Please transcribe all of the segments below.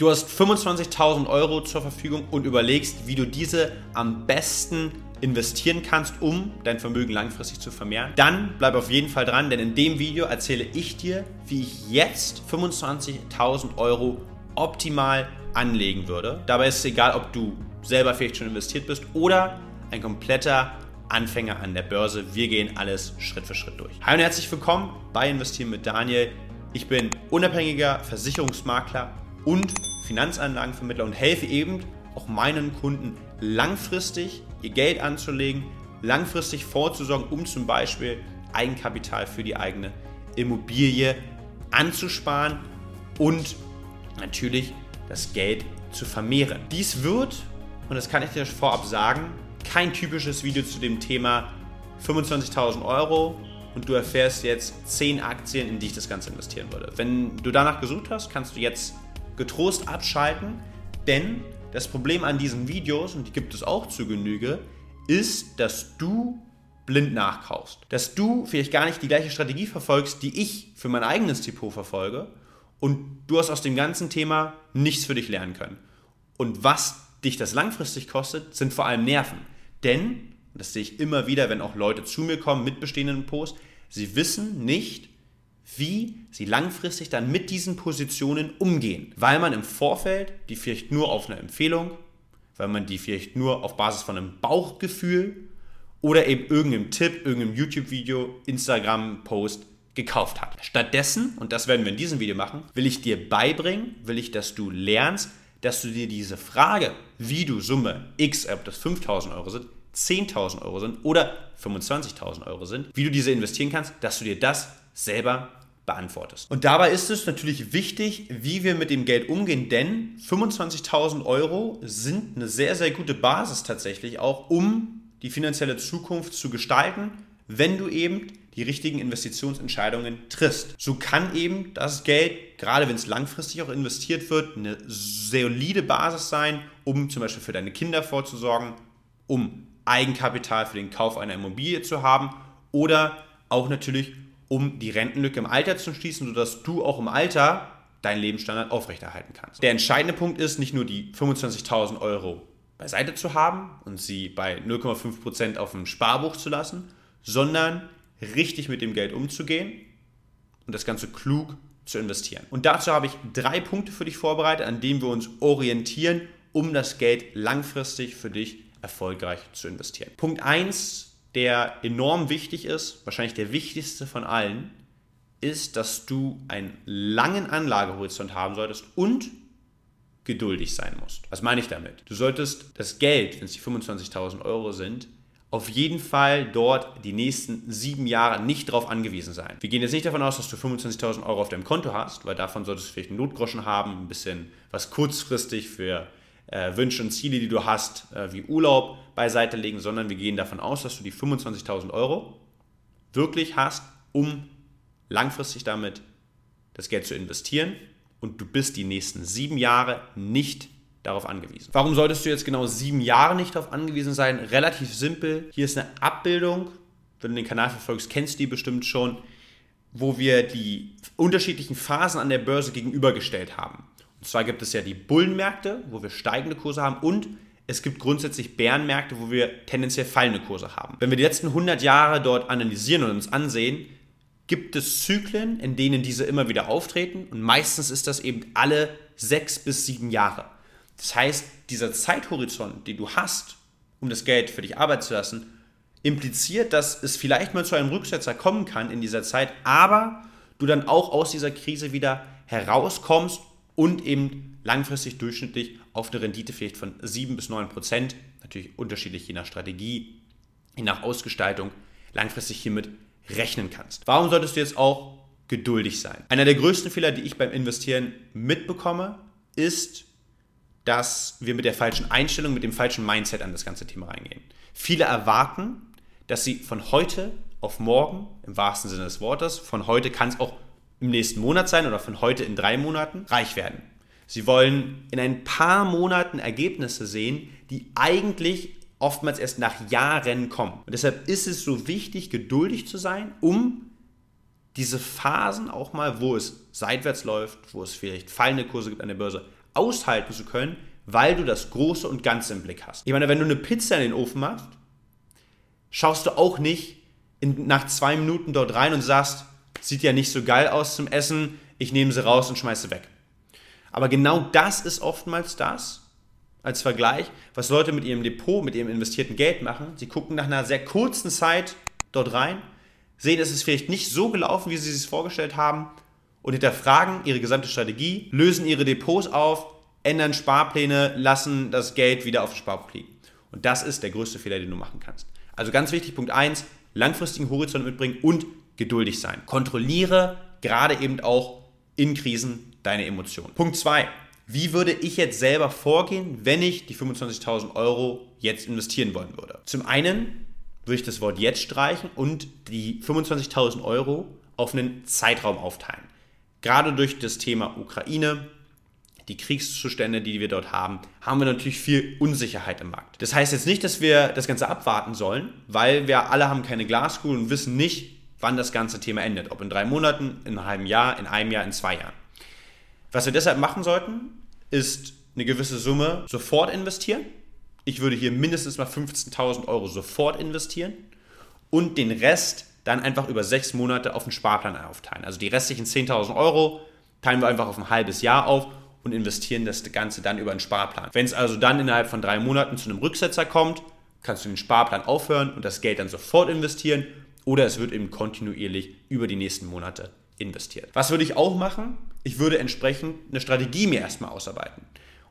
Du hast 25.000 Euro zur Verfügung und überlegst, wie du diese am besten investieren kannst, um dein Vermögen langfristig zu vermehren, dann bleib auf jeden Fall dran, denn in dem Video erzähle ich dir, wie ich jetzt 25.000 Euro optimal anlegen würde. Dabei ist es egal, ob du selber vielleicht schon investiert bist oder ein kompletter Anfänger an der Börse. Wir gehen alles Schritt für Schritt durch. Hi und herzlich willkommen bei Investieren mit Daniel. Ich bin unabhängiger Versicherungsmakler und Finanzanlagenvermittler und helfe eben auch meinen Kunden langfristig ihr Geld anzulegen, langfristig vorzusorgen, um zum Beispiel Eigenkapital für die eigene Immobilie anzusparen und natürlich das Geld zu vermehren. Dies wird, und das kann ich dir vorab sagen, kein typisches Video zu dem Thema 25.000 Euro und du erfährst jetzt 10 Aktien, in die ich das Ganze investieren würde. Wenn du danach gesucht hast, kannst du jetzt getrost abschalten, denn das Problem an diesen Videos, und die gibt es auch zu Genüge, ist, dass du blind nachkaufst. Dass du vielleicht gar nicht die gleiche Strategie verfolgst, die ich für mein eigenes Depot verfolge und du hast aus dem ganzen Thema nichts für dich lernen können. Und was dich das langfristig kostet, sind vor allem Nerven. Denn, das sehe ich immer wieder, wenn auch Leute zu mir kommen mit bestehenden Posts, sie wissen nicht, wie sie langfristig dann mit diesen Positionen umgehen. Weil man im Vorfeld die vielleicht nur auf eine Empfehlung, weil man die vielleicht nur auf Basis von einem Bauchgefühl oder eben irgendeinem Tipp, irgendeinem YouTube-Video, Instagram-Post gekauft hat. Stattdessen, und das werden wir in diesem Video machen, will ich dir beibringen, will ich, dass du lernst, dass du dir diese Frage, wie du Summe X, ob das 5000 Euro sind, 10.000 Euro sind oder 25.000 Euro sind, wie du diese investieren kannst, dass du dir das selber beantwortest. Und dabei ist es natürlich wichtig, wie wir mit dem Geld umgehen, denn 25.000 Euro sind eine sehr, sehr gute Basis tatsächlich auch, um die finanzielle Zukunft zu gestalten, wenn du eben die richtigen Investitionsentscheidungen triffst. So kann eben das Geld, gerade wenn es langfristig auch investiert wird, eine solide Basis sein, um zum Beispiel für deine Kinder vorzusorgen, um Eigenkapital für den Kauf einer Immobilie zu haben oder auch natürlich um die Rentenlücke im Alter zu schließen, sodass du auch im Alter deinen Lebensstandard aufrechterhalten kannst. Der entscheidende Punkt ist, nicht nur die 25.000 Euro beiseite zu haben und sie bei 0,5% auf dem Sparbuch zu lassen, sondern richtig mit dem Geld umzugehen und das Ganze klug zu investieren. Und dazu habe ich drei Punkte für dich vorbereitet, an denen wir uns orientieren, um das Geld langfristig für dich erfolgreich zu investieren. Punkt 1 der enorm wichtig ist, wahrscheinlich der wichtigste von allen, ist, dass du einen langen Anlagehorizont haben solltest und geduldig sein musst. Was meine ich damit? Du solltest das Geld, wenn es die 25.000 Euro sind, auf jeden Fall dort die nächsten sieben Jahre nicht darauf angewiesen sein. Wir gehen jetzt nicht davon aus, dass du 25.000 Euro auf deinem Konto hast, weil davon solltest du vielleicht einen Notgroschen haben, ein bisschen was kurzfristig für äh, Wünsche und Ziele, die du hast, äh, wie Urlaub beiseite legen, sondern wir gehen davon aus, dass du die 25.000 Euro wirklich hast, um langfristig damit das Geld zu investieren und du bist die nächsten sieben Jahre nicht darauf angewiesen. Warum solltest du jetzt genau sieben Jahre nicht darauf angewiesen sein? Relativ simpel. Hier ist eine Abbildung, wenn du den Kanal verfolgst, kennst du die bestimmt schon, wo wir die unterschiedlichen Phasen an der Börse gegenübergestellt haben. Und zwar gibt es ja die Bullenmärkte, wo wir steigende Kurse haben und es gibt grundsätzlich Bärenmärkte, wo wir tendenziell fallende Kurse haben. Wenn wir die letzten 100 Jahre dort analysieren und uns ansehen, gibt es Zyklen, in denen diese immer wieder auftreten und meistens ist das eben alle sechs bis sieben Jahre. Das heißt, dieser Zeithorizont, den du hast, um das Geld für dich arbeiten zu lassen, impliziert, dass es vielleicht mal zu einem Rücksetzer kommen kann in dieser Zeit, aber du dann auch aus dieser Krise wieder herauskommst und eben langfristig durchschnittlich auf eine Rendite vielleicht von 7 bis 9 Prozent, natürlich unterschiedlich je nach Strategie, je nach Ausgestaltung, langfristig hiermit rechnen kannst. Warum solltest du jetzt auch geduldig sein? Einer der größten Fehler, die ich beim Investieren mitbekomme, ist, dass wir mit der falschen Einstellung, mit dem falschen Mindset an das ganze Thema reingehen. Viele erwarten, dass sie von heute auf morgen, im wahrsten Sinne des Wortes, von heute kann es auch im nächsten Monat sein oder von heute in drei Monaten reich werden. Sie wollen in ein paar Monaten Ergebnisse sehen, die eigentlich oftmals erst nach Jahren kommen. Und deshalb ist es so wichtig, geduldig zu sein, um diese Phasen auch mal, wo es seitwärts läuft, wo es vielleicht fallende Kurse gibt an der Börse, aushalten zu können, weil du das Große und Ganze im Blick hast. Ich meine, wenn du eine Pizza in den Ofen machst, schaust du auch nicht in, nach zwei Minuten dort rein und sagst, sieht ja nicht so geil aus zum Essen, ich nehme sie raus und schmeiße weg. Aber genau das ist oftmals das, als Vergleich, was Leute mit ihrem Depot, mit ihrem investierten Geld machen. Sie gucken nach einer sehr kurzen Zeit dort rein, sehen, es ist vielleicht nicht so gelaufen, wie sie es sich vorgestellt haben und hinterfragen ihre gesamte Strategie, lösen ihre Depots auf, ändern Sparpläne, lassen das Geld wieder auf dem Sparbuch liegen. Und das ist der größte Fehler, den du machen kannst. Also ganz wichtig, Punkt 1, langfristigen Horizont mitbringen und geduldig sein. Kontrolliere gerade eben auch in Krisen deine Emotionen. Punkt 2, wie würde ich jetzt selber vorgehen, wenn ich die 25.000 Euro jetzt investieren wollen würde? Zum einen würde ich das Wort jetzt streichen und die 25.000 Euro auf einen Zeitraum aufteilen. Gerade durch das Thema Ukraine, die Kriegszustände, die wir dort haben, haben wir natürlich viel Unsicherheit im Markt. Das heißt jetzt nicht, dass wir das Ganze abwarten sollen, weil wir alle haben keine Glaskugel und wissen nicht, wann das ganze Thema endet. Ob in drei Monaten, in einem halben Jahr, in einem Jahr, in zwei Jahren. Was wir deshalb machen sollten, ist eine gewisse Summe sofort investieren. Ich würde hier mindestens mal 15.000 Euro sofort investieren und den Rest dann einfach über sechs Monate auf den Sparplan aufteilen. Also die restlichen 10.000 Euro teilen wir einfach auf ein halbes Jahr auf und investieren das Ganze dann über einen Sparplan. Wenn es also dann innerhalb von drei Monaten zu einem Rücksetzer kommt, kannst du den Sparplan aufhören und das Geld dann sofort investieren oder es wird eben kontinuierlich über die nächsten Monate investiert. Was würde ich auch machen? Ich würde entsprechend eine Strategie mir erstmal ausarbeiten.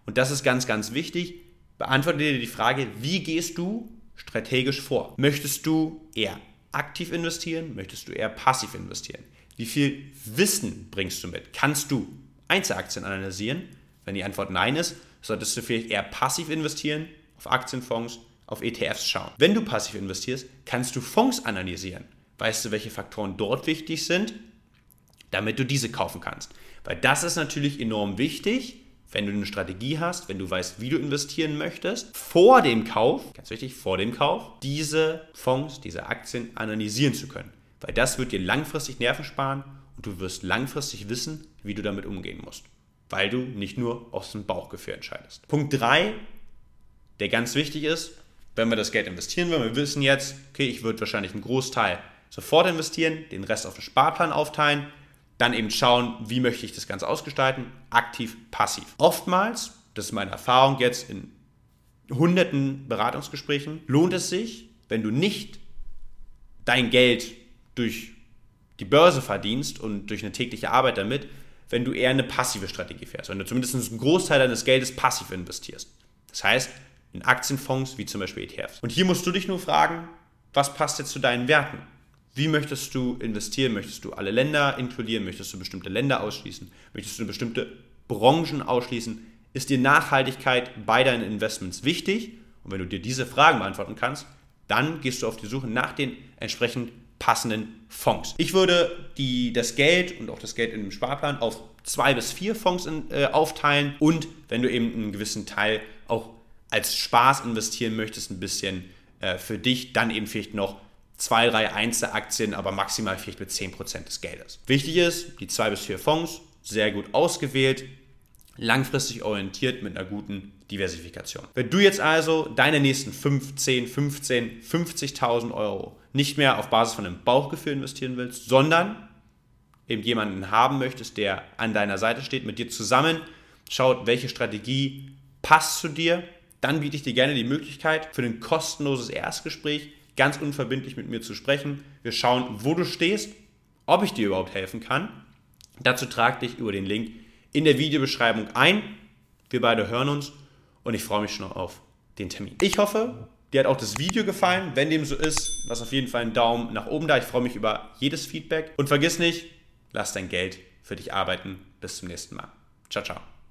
Und das ist ganz, ganz wichtig. Beantworte dir die Frage, wie gehst du strategisch vor? Möchtest du eher aktiv investieren? Möchtest du eher passiv investieren? Wie viel Wissen bringst du mit? Kannst du Einzelaktien analysieren? Wenn die Antwort nein ist, solltest du vielleicht eher passiv investieren, auf Aktienfonds, auf ETFs schauen. Wenn du passiv investierst, kannst du Fonds analysieren. Weißt du, welche Faktoren dort wichtig sind damit du diese kaufen kannst. Weil das ist natürlich enorm wichtig, wenn du eine Strategie hast, wenn du weißt, wie du investieren möchtest, vor dem Kauf, ganz wichtig, vor dem Kauf, diese Fonds, diese Aktien analysieren zu können. Weil das wird dir langfristig Nerven sparen und du wirst langfristig wissen, wie du damit umgehen musst. Weil du nicht nur aus dem Bauchgefühl entscheidest. Punkt 3, der ganz wichtig ist, wenn wir das Geld investieren wollen, wir wissen jetzt, okay, ich würde wahrscheinlich einen Großteil sofort investieren, den Rest auf den Sparplan aufteilen, dann eben schauen, wie möchte ich das Ganze ausgestalten, aktiv, passiv. Oftmals, das ist meine Erfahrung jetzt in hunderten Beratungsgesprächen, lohnt es sich, wenn du nicht dein Geld durch die Börse verdienst und durch eine tägliche Arbeit damit, wenn du eher eine passive Strategie fährst, wenn du zumindest einen Großteil deines Geldes passiv investierst. Das heißt, in Aktienfonds wie zum Beispiel ETFs. Und hier musst du dich nur fragen, was passt jetzt zu deinen Werten? Wie möchtest du investieren? Möchtest du alle Länder inkludieren? Möchtest du bestimmte Länder ausschließen? Möchtest du bestimmte Branchen ausschließen? Ist dir Nachhaltigkeit bei deinen Investments wichtig? Und wenn du dir diese Fragen beantworten kannst, dann gehst du auf die Suche nach den entsprechend passenden Fonds. Ich würde die, das Geld und auch das Geld in dem Sparplan auf zwei bis vier Fonds in, äh, aufteilen und wenn du eben einen gewissen Teil auch als Spaß investieren möchtest, ein bisschen äh, für dich, dann eben vielleicht noch zwei, drei Einzelaktien, aber maximal vielleicht mit 10% des Geldes. Wichtig ist, die zwei bis vier Fonds, sehr gut ausgewählt, langfristig orientiert mit einer guten Diversifikation. Wenn du jetzt also deine nächsten 5, 10, 15, 50.000 Euro nicht mehr auf Basis von einem Bauchgefühl investieren willst, sondern eben jemanden haben möchtest, der an deiner Seite steht, mit dir zusammen schaut, welche Strategie passt zu dir, dann biete ich dir gerne die Möglichkeit für ein kostenloses Erstgespräch ganz unverbindlich mit mir zu sprechen. Wir schauen, wo du stehst, ob ich dir überhaupt helfen kann. Dazu trag dich über den Link in der Videobeschreibung ein. Wir beide hören uns und ich freue mich schon auf den Termin. Ich hoffe, dir hat auch das Video gefallen. Wenn dem so ist, lass auf jeden Fall einen Daumen nach oben da. Ich freue mich über jedes Feedback. Und vergiss nicht, lass dein Geld für dich arbeiten. Bis zum nächsten Mal. Ciao, ciao.